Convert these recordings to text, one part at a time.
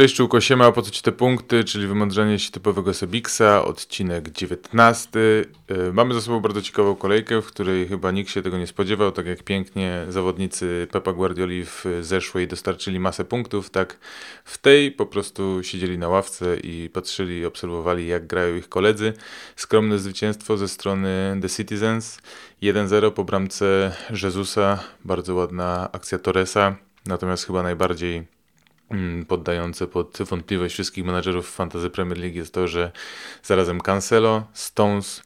Cześć Czułko, siema, po co Ci te punkty, czyli wymądrzenie się typowego Sebiksa, odcinek 19. Y, mamy za sobą bardzo ciekawą kolejkę, w której chyba nikt się tego nie spodziewał, tak jak pięknie zawodnicy Pepa Guardioli w zeszłej dostarczyli masę punktów, tak w tej po prostu siedzieli na ławce i patrzyli obserwowali jak grają ich koledzy. Skromne zwycięstwo ze strony The Citizens, 1-0 po bramce Jezusa, bardzo ładna akcja Torresa, natomiast chyba najbardziej poddające pod wątpliwość wszystkich menadżerów fantasy Premier League jest to, że zarazem Cancelo, Stones,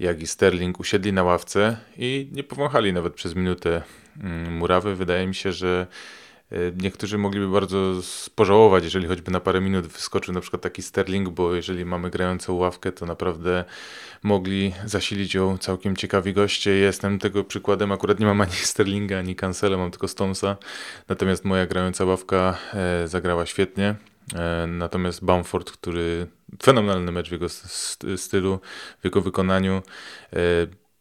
jak i Sterling usiedli na ławce i nie powąchali nawet przez minutę mm, murawy. Wydaje mi się, że niektórzy mogliby bardzo pożałować, jeżeli choćby na parę minut wyskoczył na przykład taki Sterling, bo jeżeli mamy grającą ławkę, to naprawdę mogli zasilić ją całkiem ciekawi goście. Jestem tego przykładem, akurat nie mam ani Sterlinga, ani Cancela, mam tylko Stonesa, natomiast moja grająca ławka e, zagrała świetnie. E, natomiast Bamford, który fenomenalny mecz w jego stylu, w jego wykonaniu,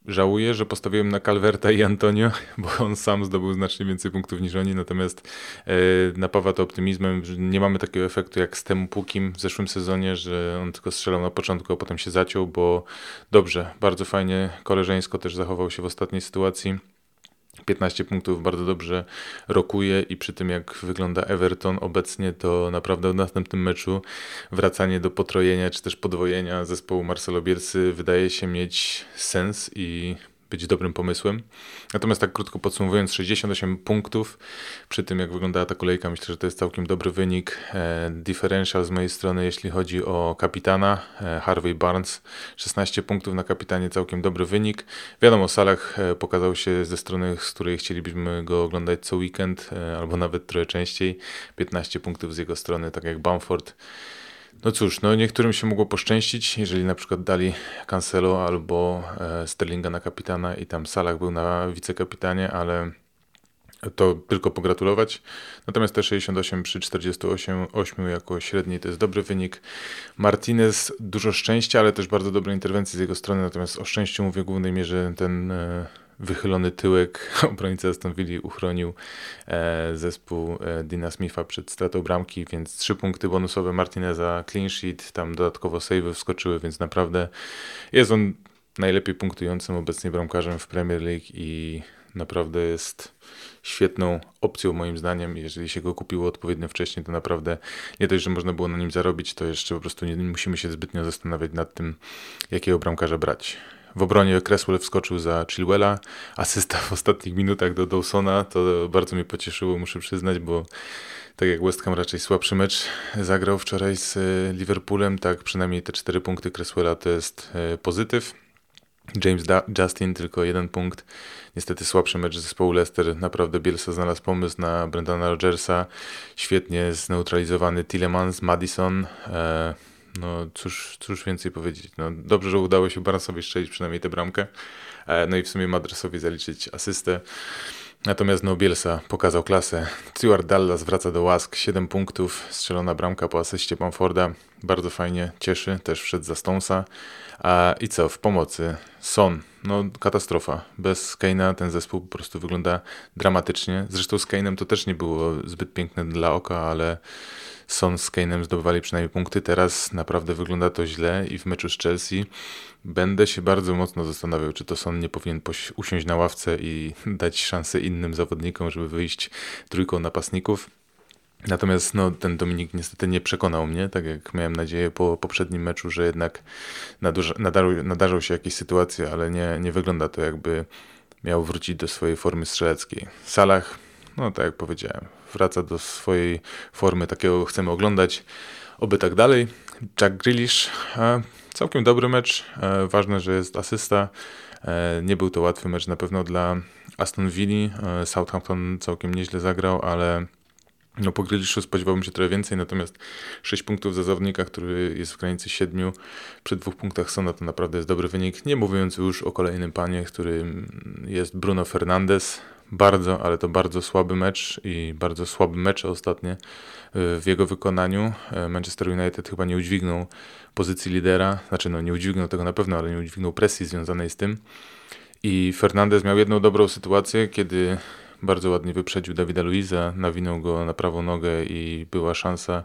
Żałuję, że postawiłem na Calverta i Antonio, bo on sam zdobył znacznie więcej punktów niż oni, natomiast e, napawa to optymizmem, że nie mamy takiego efektu jak z Temu Pukim w zeszłym sezonie, że on tylko strzelał na początku, a potem się zaciął, bo dobrze, bardzo fajnie, koleżeńsko też zachował się w ostatniej sytuacji. 15 punktów bardzo dobrze rokuje i przy tym jak wygląda Everton obecnie, to naprawdę w następnym meczu wracanie do potrojenia czy też podwojenia zespołu Marcelo wydaje się mieć sens i być dobrym pomysłem. Natomiast tak krótko podsumowując, 68 punktów przy tym, jak wyglądała ta kolejka, myślę, że to jest całkiem dobry wynik. E, differential z mojej strony, jeśli chodzi o kapitana, e, Harvey Barnes, 16 punktów na kapitanie, całkiem dobry wynik. Wiadomo, Salah e, pokazał się ze strony, z której chcielibyśmy go oglądać co weekend, albo nawet trochę częściej. 15 punktów z jego strony, tak jak Bamford. No cóż, no niektórym się mogło poszczęścić, jeżeli na przykład dali Cancelo albo e, Sterlinga na kapitana i tam Salah był na wicekapitanie, ale to tylko pogratulować. Natomiast te 68 przy 48 8 jako średni to jest dobry wynik. Martinez dużo szczęścia, ale też bardzo dobre interwencje z jego strony. Natomiast o szczęściu mówię w głównej mierze ten e, wychylony tyłek obrońcy Aston Villa uchronił e, zespół e, Dina Smitha przed stratą bramki, więc trzy punkty bonusowe Martineza, clean sheet, tam dodatkowo save wskoczyły, więc naprawdę jest on najlepiej punktującym obecnie bramkarzem w Premier League i naprawdę jest świetną opcją moim zdaniem. Jeżeli się go kupiło odpowiednio wcześniej, to naprawdę nie dość, że można było na nim zarobić, to jeszcze po prostu nie musimy się zbytnio zastanawiać nad tym, jakiego bramkarza brać. W obronie Cresswell wskoczył za Chilwella. Asysta w ostatnich minutach do Dawsona. To bardzo mnie pocieszyło, muszę przyznać, bo tak jak West Ham raczej słabszy mecz zagrał wczoraj z e, Liverpoolem, tak przynajmniej te cztery punkty Cresswella to jest e, pozytyw. James da Justin tylko jeden punkt. Niestety słabszy mecz zespołu Leicester. Naprawdę Bielsa znalazł pomysł na Brendana Rodgersa. Świetnie zneutralizowany Tillemans, Madison. E no cóż, cóż więcej powiedzieć. No, dobrze, że udało się Barnesowi strzelić przynajmniej tę bramkę. E, no i w sumie Madresowi zaliczyć asystę. Natomiast no Bielsa pokazał klasę. Stuart Dallas wraca do łask. 7 punktów, strzelona bramka po asyście Bamforda. Bardzo fajnie, cieszy. Też wszedł za Stonesa. A, I co, w pomocy? Son. No katastrofa. Bez Kane'a ten zespół po prostu wygląda dramatycznie. Zresztą z Kane'em to też nie było zbyt piękne dla oka, ale Son z Kane'em zdobywali przynajmniej punkty. Teraz naprawdę wygląda to źle i w meczu z Chelsea będę się bardzo mocno zastanawiał, czy to Son nie powinien usiąść na ławce i dać szansę innym zawodnikom, żeby wyjść trójką napastników. Natomiast no, ten Dominik niestety nie przekonał mnie, tak jak miałem nadzieję po poprzednim meczu, że jednak nadarł, nadarzą się jakieś sytuacje, ale nie, nie wygląda to jakby miał wrócić do swojej formy strzeleckiej. Salah, no tak jak powiedziałem, wraca do swojej formy, takiego chcemy oglądać. Oby tak dalej. Jack Grealish, e, całkiem dobry mecz. E, ważne, że jest asysta. E, nie był to łatwy mecz na pewno dla Aston Villa. Southampton całkiem nieźle zagrał, ale no po Grealishu spodziewałbym się trochę więcej, natomiast 6 punktów za zawodnika, który jest w granicy 7, przy dwóch punktach Sona to naprawdę jest dobry wynik. Nie mówiąc już o kolejnym panie, którym jest Bruno Fernandes bardzo, ale to bardzo słaby mecz i bardzo słaby mecz ostatnie y, w jego wykonaniu. E, Manchester United chyba nie udźwignął pozycji lidera, znaczy no nie udźwignął tego na pewno, ale nie udźwignął presji związanej z tym. I Fernandez miał jedną dobrą sytuację, kiedy bardzo ładnie wyprzedził Dawida Luiza, nawinął go na prawą nogę i była szansa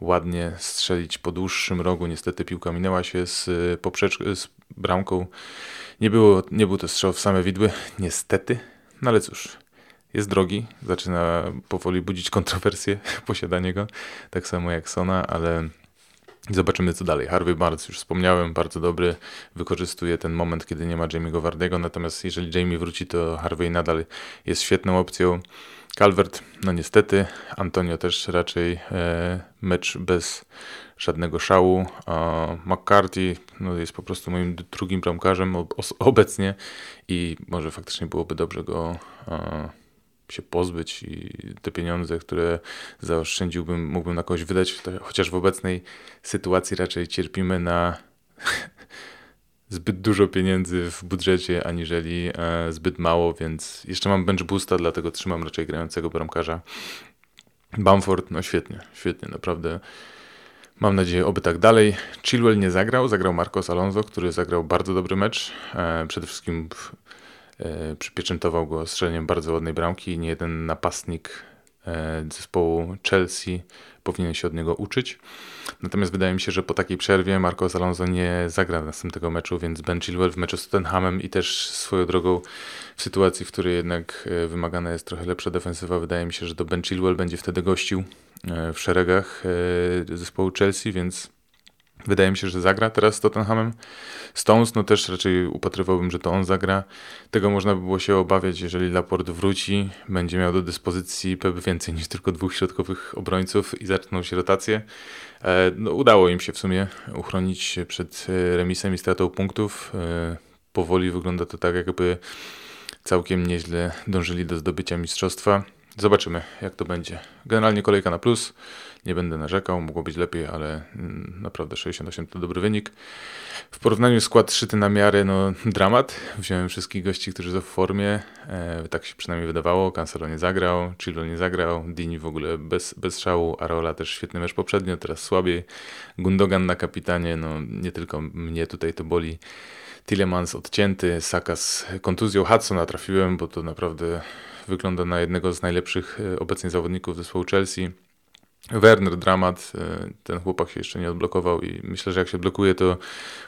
ładnie strzelić po dłuższym rogu. Niestety piłka minęła się z, poprzeczką, z bramką. Nie, było, nie był to strzał w same widły, niestety, no ale cóż, jest drogi, zaczyna powoli budzić kontrowersje posiadanie go, tak samo jak Sona, ale Zobaczymy co dalej. Harvey Barnes, już wspomniałem, bardzo dobry, wykorzystuje ten moment, kiedy nie ma Jamie'ego Wardego, natomiast jeżeli Jamie wróci, to Harvey nadal jest świetną opcją. Calvert, no niestety, Antonio też raczej e, mecz bez żadnego szału. A McCarthy no, jest po prostu moim drugim bramkarzem obecnie i może faktycznie byłoby dobrze go e, się pozbyć i te pieniądze, które zaoszczędziłbym, mógłbym na kogoś wydać, chociaż w obecnej sytuacji raczej cierpimy na zbyt dużo pieniędzy w budżecie, aniżeli e, zbyt mało, więc jeszcze mam bench boosta, dlatego trzymam raczej grającego bramkarza. Bamford, no świetnie, świetnie, naprawdę. Mam nadzieję, oby tak dalej. Chilwell nie zagrał, zagrał Marcos Alonso, który zagrał bardzo dobry mecz. E, przede wszystkim przypieczętował go strzeleniem bardzo ładnej bramki. Nie jeden napastnik e, zespołu Chelsea powinien się od niego uczyć. Natomiast wydaje mi się, że po takiej przerwie Marco Alonso nie zagra następnego meczu, więc Ben Chilwell w meczu z Tottenhamem i też swoją drogą w sytuacji, w której jednak e, wymagana jest trochę lepsza defensywa, wydaje mi się, że to Ben Chilwell będzie wtedy gościł w szeregach zespołu Chelsea, więc Wydaje mi się, że zagra teraz z Tottenhamem. Stones, no też raczej upatrywałbym, że to on zagra. Tego można by było się obawiać, jeżeli Laporte wróci, będzie miał do dyspozycji pewnie więcej niż tylko dwóch środkowych obrońców i zaczną się rotacje. E, no, udało im się w sumie uchronić się przed e, remisem i stratą punktów. E, powoli wygląda to tak, jakby całkiem nieźle dążyli do zdobycia mistrzostwa. Zobaczymy, jak to będzie. Generalnie kolejka na plus. Nie będę narzekał, mogło być lepiej, ale mm, naprawdę 68 to dobry wynik. W porównaniu skład szyty na miarę, no dramat. Wziąłem wszystkich gości, którzy są w formie. E, tak się przynajmniej wydawało. Cancelo nie zagrał, Chilo nie zagrał, Dini w ogóle bez, bez szału, Arola też świetny mecz poprzednio, teraz słabiej. Gundogan na kapitanie, no nie tylko mnie tutaj to boli. Tillemans odcięty, Saka z kontuzją Hudsona trafiłem, bo to naprawdę wygląda na jednego z najlepszych e, obecnie zawodników zespołu Chelsea. Werner dramat, e, ten chłopak się jeszcze nie odblokował i myślę, że jak się blokuje, to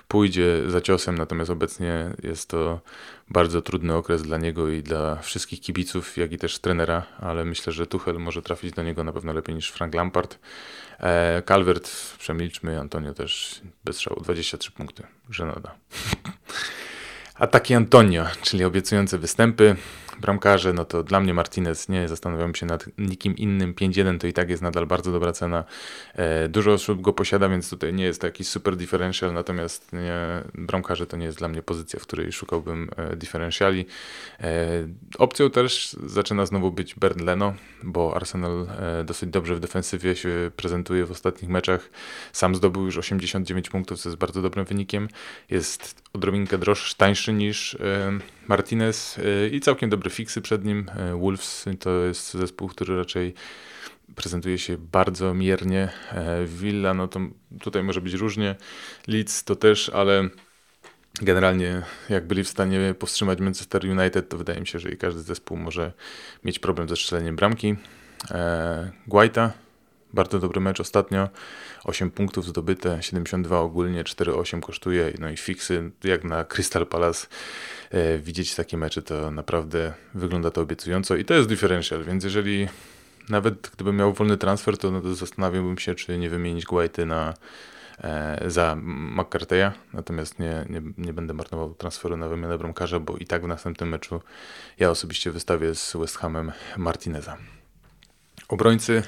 pójdzie za ciosem, natomiast obecnie jest to bardzo trudny okres dla niego i dla wszystkich kibiców, jak i też trenera, ale myślę, że Tuchel może trafić do niego na pewno lepiej niż Frank Lampard. E, Calvert przemilczmy, Antonio też bez szału, 23 punkty, żenada. Ataki Antonio, czyli obiecujące występy bramkarze, no to dla mnie Martinez, nie zastanawiam się nad nikim innym. 5-1 to i tak jest nadal bardzo dobra cena. E, dużo osób go posiada, więc tutaj nie jest to jakiś super differential, natomiast nie, bramkarze to nie jest dla mnie pozycja, w której szukałbym e, differentiali. E, opcją też zaczyna znowu być Bernd Leno, bo Arsenal dosyć dobrze w defensywie się prezentuje w ostatnich meczach. Sam zdobył już 89 punktów, co jest bardzo dobrym wynikiem. Jest odrobinkę droższy, tańszy niż Martinez i całkiem dobry fiksy przed nim. E, Wolves to jest zespół, który raczej prezentuje się bardzo miernie. E, Villa, no to tutaj może być różnie. Leeds to też, ale generalnie jak byli w stanie powstrzymać Manchester United, to wydaje mi się, że i każdy zespół może mieć problem ze strzeleniem bramki. E, Guaita, bardzo dobry mecz ostatnio. 8 punktów zdobyte, 72 ogólnie, 4-8 kosztuje. No i fiksy, jak na Crystal Palace e, widzieć takie mecze, to naprawdę wygląda to obiecująco i to jest differential, więc jeżeli nawet gdybym miał wolny transfer, to, no to zastanawiałbym się, czy nie wymienić Guaity na e, za McCarthy'a, natomiast nie, nie, nie będę marnował transferu na wymianę bramkarza, bo i tak w następnym meczu ja osobiście wystawię z West Hamem Martineza. Obrońcy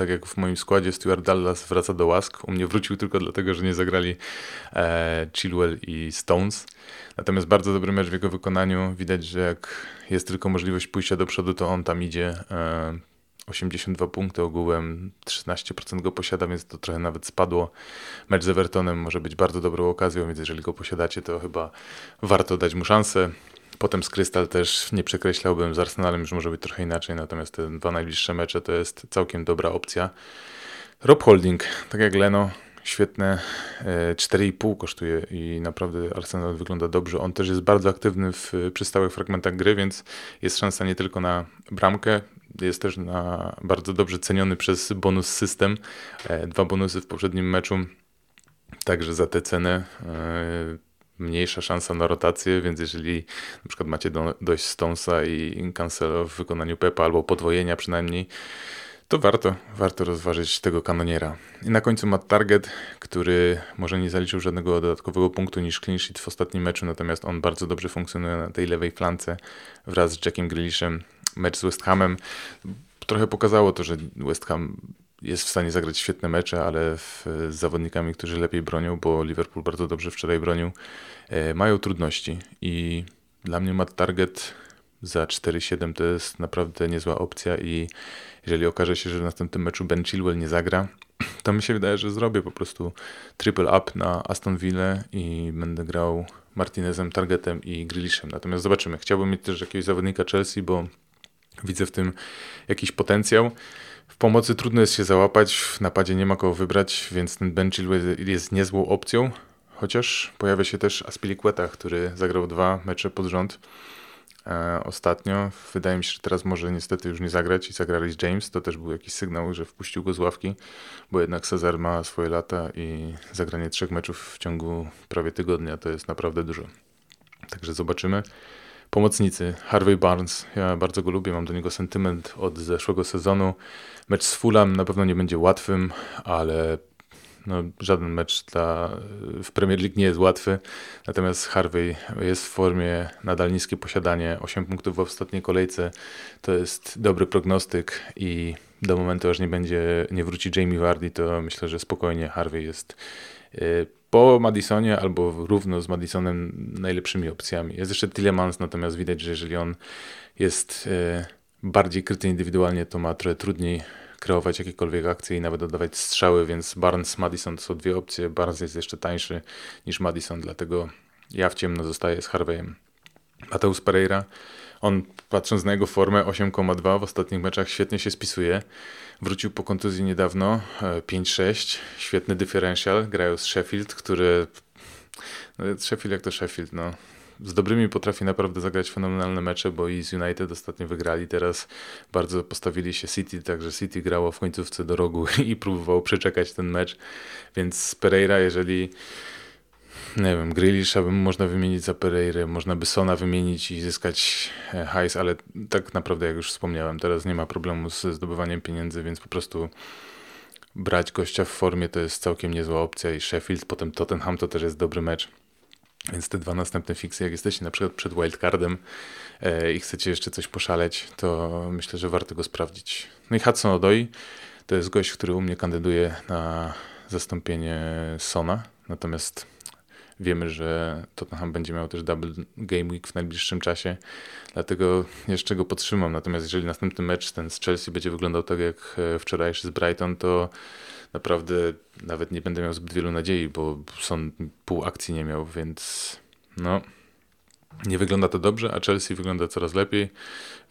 tak jak w moim składzie Stuart Dallas wraca do łask. U mnie wrócił tylko dlatego, że nie zagrali e, Chilwell i Stones. Natomiast bardzo dobry mecz w jego wykonaniu. Widać, że jak jest tylko możliwość pójścia do przodu, to on tam idzie. E, 82 punkty ogółem, 13% go posiada, więc to trochę nawet spadło. Mecz z Evertonem może być bardzo dobrą okazją, więc jeżeli go posiadacie, to chyba warto dać mu szansę. Potem z Krystal też nie przekreślałbym, z Arsenalem już może być trochę inaczej, natomiast te dwa najbliższe mecze to jest całkiem dobra opcja. Rob Holding, tak jak Leno, świetne. 4,5 kosztuje i naprawdę Arsenal wygląda dobrze. On też jest bardzo aktywny w, przy stałych fragmentach gry, więc jest szansa nie tylko na bramkę, jest też na bardzo dobrze ceniony przez bonus system. Dwa bonusy w poprzednim meczu, także za tę cenę mniejsza szansa na rotację, więc jeżeli na przykład macie do, dość Stonesa i Cancelo w wykonaniu Pepa albo podwojenia przynajmniej, to warto, warto rozważyć tego kanoniera. I na końcu Matt Target, który może nie zaliczył żadnego dodatkowego punktu niż clean sheet w ostatnim meczu, natomiast on bardzo dobrze funkcjonuje na tej lewej flance wraz z Jackiem Grealishem. Mecz z West Hamem trochę pokazało to, że West Ham jest w stanie zagrać świetne mecze, ale w, z zawodnikami, którzy lepiej bronią, bo Liverpool bardzo dobrze wczoraj bronił, e, mają trudności i dla mnie Matt Target za 4-7 to jest naprawdę niezła opcja i jeżeli okaże się, że w następnym meczu Ben Chilwell nie zagra, to mi się wydaje, że zrobię po prostu triple up na Aston Villa i będę grał Martinezem, Targetem i Grealishem. Natomiast zobaczymy. Chciałbym mieć też jakiegoś zawodnika Chelsea, bo widzę w tym jakiś potencjał. W pomocy trudno jest się załapać, w napadzie nie ma kogo wybrać, więc ten Ben Chilwell jest niezłą opcją. Chociaż pojawia się też Aspilicueta, który zagrał dwa mecze pod rząd e, ostatnio. Wydaje mi się, że teraz może niestety już nie zagrać i zagrali z James. To też był jakiś sygnał, że wpuścił go z ławki, bo jednak Cezar ma swoje lata i zagranie trzech meczów w ciągu prawie tygodnia to jest naprawdę dużo. Także zobaczymy. Pomocnicy, Harvey Barnes, ja bardzo go lubię, mam do niego sentyment od zeszłego sezonu. Mecz z Fulham na pewno nie będzie łatwym, ale no, żaden mecz dla, w Premier League nie jest łatwy. Natomiast Harvey jest w formie, nadal niskie posiadanie, 8 punktów w ostatniej kolejce. To jest dobry prognostyk i do momentu, aż nie będzie, nie wróci Jamie Vardy, to myślę, że spokojnie Harvey jest y, po Madisonie albo równo z Madisonem najlepszymi opcjami. Jest jeszcze Tillemans, natomiast widać, że jeżeli on jest y, bardziej kryty indywidualnie, to ma trochę trudniej kreować jakiekolwiek akcje i nawet oddawać strzały, więc Barnes, Madison to są dwie opcje. Barnes jest jeszcze tańszy niż Madison, dlatego ja w ciemno zostaję z Harveyem. Mateusz Pereira, on patrząc na jego formę 8,2 w ostatnich meczach świetnie się spisuje. Wrócił po kontuzji niedawno, 5-6, e, świetny differential, grają z Sheffield, który... No, Sheffield jak to Sheffield, no. Z dobrymi potrafi naprawdę zagrać fenomenalne mecze, bo i z United ostatnio wygrali, teraz bardzo postawili się City, także City grało w końcówce do rogu i próbowało przeczekać ten mecz, więc Pereira, jeżeli nie wiem, Grealisha bym można wymienić za Pereira, można by Sona wymienić i zyskać e, hajs, ale tak naprawdę jak już wspomniałem, teraz nie ma problemu z zdobywaniem pieniędzy, więc po prostu brać gościa w formie to jest całkiem niezła opcja i Sheffield, potem Tottenham to też jest dobry mecz. Więc te dwa następne fiksy, jak jesteście na przykład przed wildcardem e, i chcecie jeszcze coś poszaleć, to myślę, że warto go sprawdzić. No i Hudson Odoi to jest gość, który u mnie kandyduje na zastąpienie Sona, natomiast wiemy, że Tottenham będzie miał też double game week w najbliższym czasie, dlatego jeszcze go podtrzymam. Natomiast jeżeli następny mecz ten z Chelsea będzie wyglądał tak jak e, wczorajszy z Brighton, to naprawdę nawet nie będę miał zbyt wielu nadziei, bo Son pół akcji nie miał, więc no nie wygląda to dobrze, a Chelsea wygląda coraz lepiej,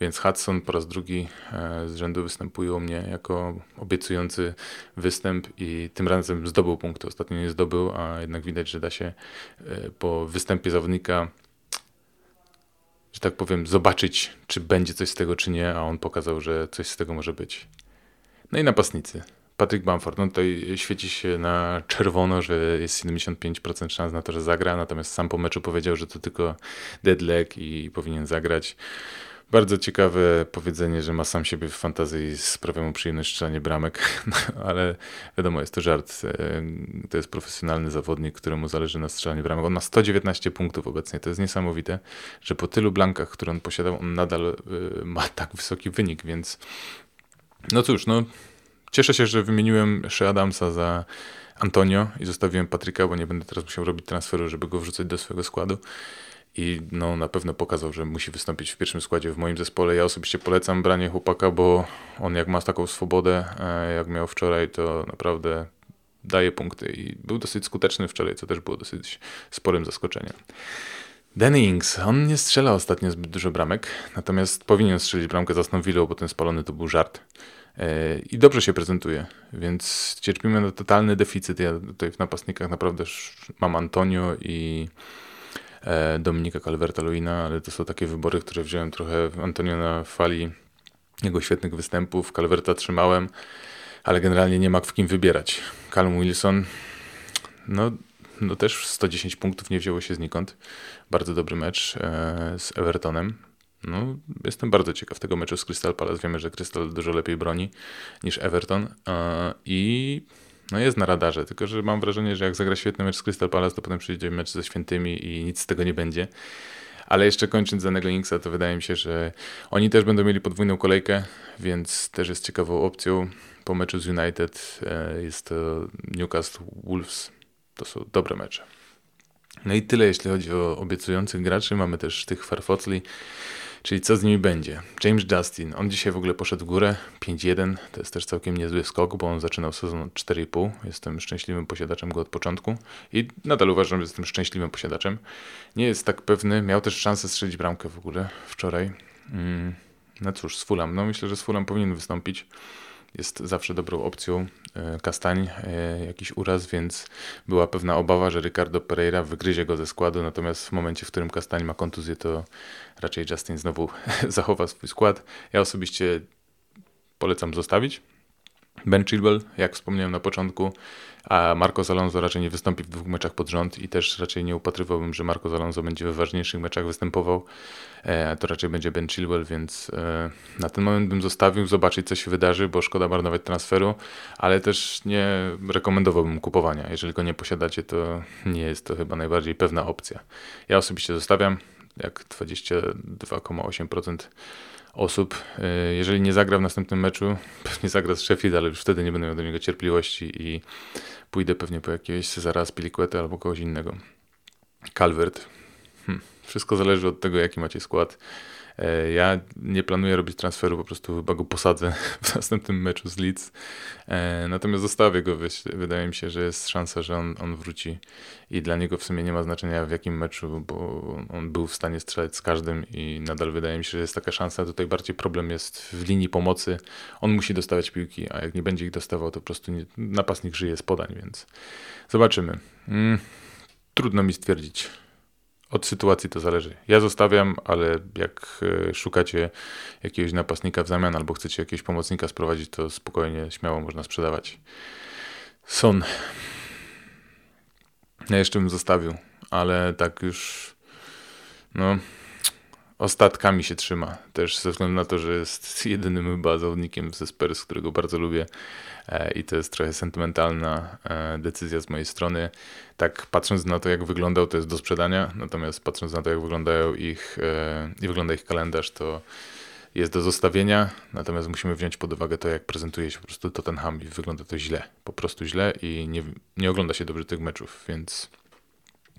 więc Hudson po raz drugi e, z rzędu występuje u mnie jako obiecujący występ i tym razem zdobył punkty. Ostatnio nie zdobył, a jednak widać, że da się e, po występie zawodnika że tak powiem, zobaczyć, czy będzie coś z tego, czy nie, a on pokazał, że coś z tego może być. No i napastnicy. Patrick Bamford, no tutaj świeci się na czerwono, że jest 75% szans na to, że zagra, natomiast sam po meczu powiedział, że to tylko dead leg i powinien zagrać. Bardzo ciekawe powiedzenie, że ma sam siebie w fantazji i sprawia mu przyjemność strzelanie bramek, no, ale wiadomo, jest to żart. E, to jest profesjonalny zawodnik, któremu zależy na strzelaniu bramek. On ma 119 punktów obecnie. To jest niesamowite, że po tylu blankach, które on posiadał, on nadal e, ma tak wysoki wynik, więc no cóż, no Cieszę się, że wymieniłem Shea Adamsa za Antonio i zostawiłem Patryka, bo nie będę teraz musiał robić transferu, żeby go wrzucać do swojego składu. I no, na pewno pokazał, że musi wystąpić w pierwszym składzie w moim zespole. Ja osobiście polecam branie chłopaka, bo on jak ma taką swobodę, e, jak miał wczoraj, to naprawdę daje punkty i był dosyć skuteczny wczoraj, co też było dosyć sporym zaskoczeniem. Danny Ings, on nie strzela ostatnio zbyt dużo bramek, natomiast powinien strzelić bramkę za Aston bo ten spalony to był żart. e, i dobrze się prezentuje, więc cierpimy na totalny deficyt. Ja tutaj w napastnikach naprawdę mam Antonio i e, Dominika Calverta-Luina, ale to są takie wybory, które wziąłem trochę Antonio na fali jego świetnych występów. Calverta trzymałem, ale generalnie nie ma w kim wybierać. Calum Wilson, no, no też 110 punktów nie wzięło się znikąd. Bardzo dobry mecz e, z Evertonem. No, jestem bardzo ciekaw tego meczu z Crystal Palace. Wiemy, że Crystal dużo lepiej broni niż Everton e, i no jest na radarze, tylko że mam wrażenie, że jak zagra świetny mecz z Crystal Palace, to potem przyjdzie mecz ze Świętymi i nic z tego nie będzie. Ale jeszcze kończąc za Inksa, to wydaje mi się, że oni też będą mieli podwójną kolejkę, więc też jest ciekawą opcją. Po meczu z United e, jest to Newcastle Wolves. To są dobre mecze. No i tyle, jeśli chodzi o obiecujących graczy. Mamy też tych farfocli, czyli co z nimi będzie. James Justin, on dzisiaj w ogóle poszedł w górę, 5-1, to jest też całkiem niezły skok, bo on zaczynał sezon od 4,5. Jestem szczęśliwym posiadaczem go od początku i nadal uważam, że jestem szczęśliwym posiadaczem. Nie jest tak pewny, miał też szansę strzelić bramkę w ogóle wczoraj. Mm, no cóż, z Fulham, no myślę, że z Fulham powinien wystąpić jest zawsze dobrą opcją. E, Kastań, e, jakiś uraz, więc była pewna obawa, że Ricardo Pereira wygryzie go ze składu, natomiast w momencie, w którym Kastań ma kontuzję, to raczej Justin znowu zachowa swój skład. Ja osobiście polecam zostawić. Ben Chilwell, jak wspomniałem na początku, a Marcos Alonso raczej nie wystąpi w dwóch meczach pod rząd i też raczej nie upatrywałbym, że Marcos Alonso będzie we ważniejszych meczach występował. E, to raczej będzie Ben Chilwell, więc e, na ten moment bym zostawił, zobaczyć co się wydarzy, bo szkoda marnować transferu, ale też nie rekomendowałbym kupowania. Jeżeli go nie posiadacie, to nie jest to chyba najbardziej pewna opcja. Ja osobiście zostawiam, jak 22,8% osób. E, jeżeli nie zagra w następnym meczu, pewnie zagra z Sheffield, ale już wtedy nie będę miał do niego cierpliwości i pójdę pewnie po jakiegoś Cezara Spiliqueta albo kogoś innego. Calvert. Hm. Wszystko zależy od tego, jaki macie skład. E, ja nie planuję robić transferu, po prostu chyba go posadzę w następnym meczu z Leeds. E, natomiast zostawię go, wydaje mi się, że jest szansa, że on, on wróci i dla niego w sumie nie ma znaczenia w jakim meczu, bo on był w stanie strzelać z każdym i nadal wydaje mi się, że jest taka szansa. Tutaj bardziej problem jest w linii pomocy. On musi dostawać piłki, a jak nie będzie ich dostawał, to po prostu nie, napastnik żyje z podań, więc zobaczymy. Mm, trudno mi stwierdzić od sytuacji to zależy. Ja zostawiam, ale jak e, szukacie jakiegoś napastnika w zamian albo chcecie jakiegoś pomocnika sprowadzić, to spokojnie, śmiało można sprzedawać. Son. Ja jeszcze bym zostawił, ale tak już no ostatkami się trzyma. Też ze względu na to, że jest jedynym chyba zawodnikiem ze Spurs, którego bardzo lubię e, i to jest trochę sentymentalna e, decyzja z mojej strony. Tak patrząc na to, jak wyglądał, to jest do sprzedania, natomiast patrząc na to, jak wyglądają ich e, i wygląda ich kalendarz, to jest do zostawienia, natomiast musimy wziąć pod uwagę to, jak prezentuje się po prostu Tottenham i wygląda to źle, po prostu źle i nie, nie ogląda się dobrze tych meczów, więc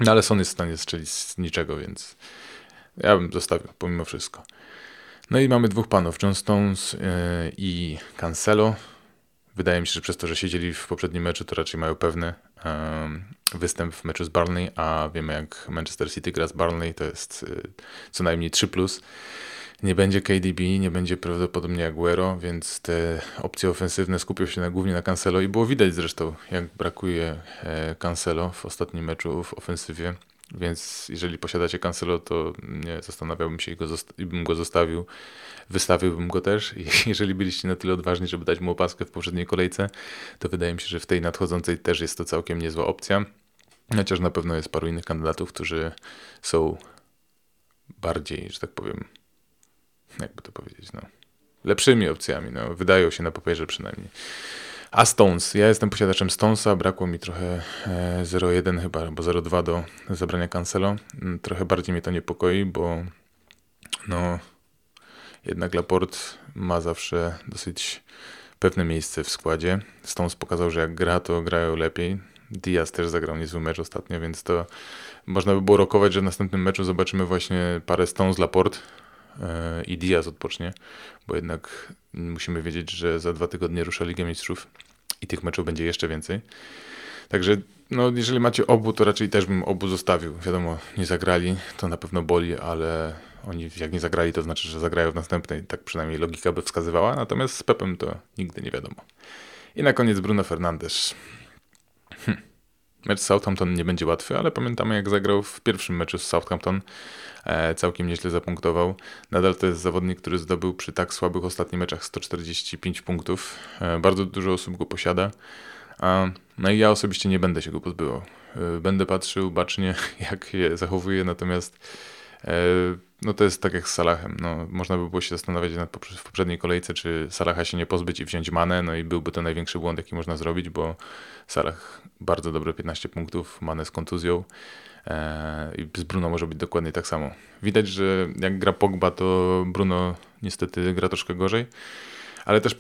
no ale Son jest w stanie strzelić z niczego, więc ja bym zostawił, pomimo wszystko. No i mamy dwóch panów, John Stones yy, i Cancelo. Wydaje mi się, że przez to, że siedzieli w poprzednim meczu, to raczej mają pewny występ w meczu z Barney, a wiemy jak Manchester City gra z Barney, to jest yy, co najmniej 3+. Plus. Nie będzie KDB, nie będzie prawdopodobnie Aguero, więc te opcje ofensywne skupią się na, głównie na Cancelo i było widać zresztą, jak brakuje e, Cancelo w ostatnim meczu w ofensywie. Więc jeżeli posiadacie Cancelo, to nie zastanawiałbym się i, go bym go zostawił. Wystawiłbym go też. Jeżeli byliście na tyle odważni, żeby dać mu opaskę w poprzedniej kolejce, to wydaje mi się, że w tej nadchodzącej też jest to całkiem niezła opcja. Chociaż na pewno jest paru innych kandydatów, którzy są bardziej, że tak powiem, jakby to powiedzieć, no, lepszymi opcjami. No, wydają się na papierze przynajmniej. A Stones. Ja jestem posiadaczem Stonesa, brakło mi trochę 0,1 e, chyba, albo 0,2 do zabrania Cancelo. Mm, trochę bardziej mnie to niepokoi, bo no jednak Laporte ma zawsze dosyć pewne miejsce w składzie. Stones pokazał, że jak gra, to grają lepiej. Diaz też zagrał niezły mecz ostatnio, więc to można by było rokować, że w następnym meczu zobaczymy właśnie parę Stones Laporte e, i Diaz odpocznie, bo jednak musimy wiedzieć, że za dwa tygodnie rusza Liga Mistrzów i tych meczów będzie jeszcze więcej. Także no, jeżeli macie obu, to raczej też bym obu zostawił. Wiadomo, nie zagrali, to na pewno boli, ale, oni jak nie zagrali, to znaczy, że zagrają w następnej. Tak przynajmniej logika by wskazywała. Natomiast z Pepem to nigdy nie wiadomo. I na koniec Bruno Fernandes. Hm. Mecz Southampton nie będzie łatwy, ale pamiętamy jak zagrał w pierwszym meczu z Southampton. E, całkiem nieźle zapunktował. Nadal to jest zawodnik, który zdobył przy tak słabych ostatnich meczach 145 punktów. E, bardzo dużo osób go posiada. No i ja osobiście nie będę się go pozbywał. E, będę patrzył bacznie, jak się zachowuje, natomiast no to jest tak jak z Salahem. No, można by było się zastanawiać nad w poprzedniej kolejce, czy Salaha się nie pozbyć i wziąć Manę, no i byłby to największy błąd, jaki można zrobić, bo Salah bardzo dobre 15 punktów, Manę z kontuzją e, i z Bruno może być dokładnie tak samo. Widać, że jak gra Pogba, to Bruno niestety gra troszkę gorzej, ale też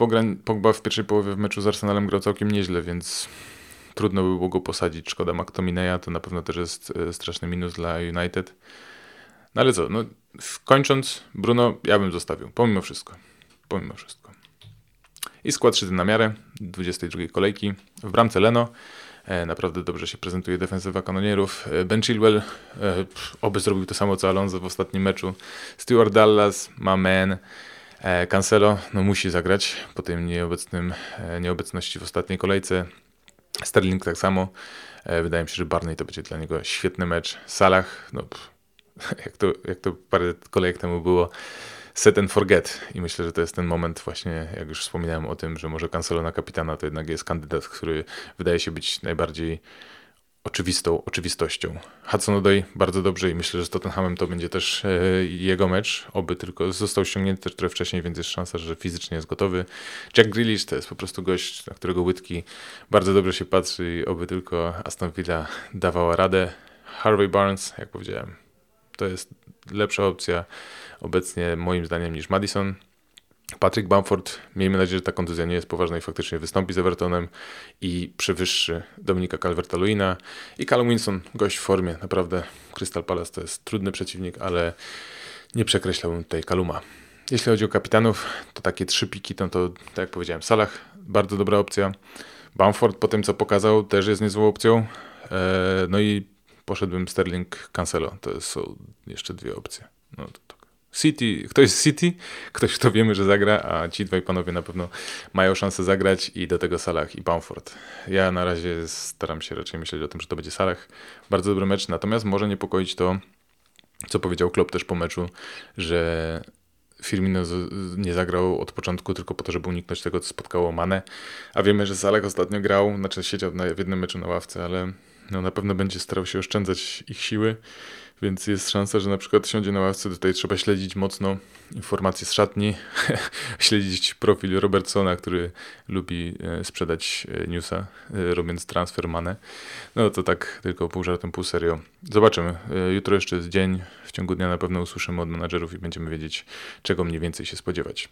Pogba w pierwszej połowie w meczu z Arsenalem grał całkiem nieźle, więc trudno by było go posadzić. Szkoda McTominaya, to na pewno też jest e, straszny minus dla United. No ale co, no kończąc, Bruno ja bym zostawił, pomimo wszystko. Pomimo wszystko. I skład szyty na miarę 22 kolejki. W bramce Leno. E, naprawdę dobrze się prezentuje defensywa kanonierów. E, ben Chilwell e, oby zrobił to samo co Alonso w ostatnim meczu. Stuart Dallas, Mamen, e, Cancelo no musi zagrać po tej nieobecnym, nieobecności w ostatniej kolejce. Sterling tak samo. Wydaje mi się, że Barney to będzie dla niego świetny mecz. Salah, no pff, jak to, jak to parę kolejek temu było, set and forget. I myślę, że to jest ten moment właśnie, jak już wspominałem o tym, że może Cancelo na kapitana to jednak jest kandydat, który wydaje się być najbardziej oczywistą oczywistością. Hudson Odoi bardzo dobrze i myślę, że z Tottenhamem to będzie też e, jego mecz, oby tylko został ściągnięty też trochę wcześniej, więc jest szansa, że fizycznie jest gotowy. Jack Grealish to jest po prostu gość, na którego łydki bardzo dobrze się patrzy i oby tylko Aston Villa dawała radę. Harvey Barnes, jak powiedziałem, to jest lepsza opcja obecnie moim zdaniem niż Madison. Patrick Bamford, miejmy nadzieję, że ta kontuzja nie jest poważna i faktycznie wystąpi z Evertonem i przewyższy Dominika Calverta-Luina i Callum Winson, gość w formie, naprawdę Crystal Palace to jest trudny przeciwnik, ale nie przekreślałbym tutaj Kaluma. Jeśli chodzi o kapitanów, to takie trzy piki, to, to tak jak powiedziałem, Salah, bardzo dobra opcja. Bamford po tym, co pokazał, też jest niezłą opcją. Eee, no i poszedłbym Sterling Cancelo. To są jeszcze dwie opcje. No to tak. City, ktoś z City, ktoś kto wiemy, że zagra, a ci dwaj panowie na pewno mają szansę zagrać i do tego Salah i Bamford. Ja na razie staram się raczej myśleć o tym, że to będzie Salah. Bardzo dobry mecz, natomiast może niepokoić to, co powiedział Klopp też po meczu, że Firmino nie zagrał od początku tylko po to, żeby uniknąć tego, co spotkało Mane, a wiemy, że Salah ostatnio grał, znaczy siedział w jednym meczu na ławce, ale no na pewno będzie starał się oszczędzać ich siły, więc jest szansa, że na przykład siądzie na ławce. Tutaj trzeba śledzić mocno informacje z szatni, śledzić profil Robertsona, który lubi e, sprzedać e, newsa, e, robiąc transfer manę. No to tak tylko pół żartem, pół serio. Zobaczymy. Jutro jeszcze jest dzień. W ciągu dnia na pewno usłyszymy od menadżerów i będziemy wiedzieć, czego mniej więcej się spodziewać.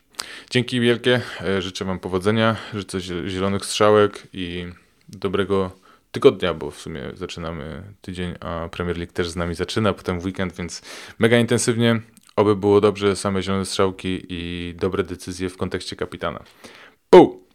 Dzięki wielkie. Życzę Wam powodzenia, życzę zielonych strzałek i dobrego tygodnia, bo w sumie zaczynamy tydzień, a Premier League też z nami zaczyna, potem weekend, więc mega intensywnie. Oby było dobrze, same zielone strzałki i dobre decyzje w kontekście kapitana. Pół!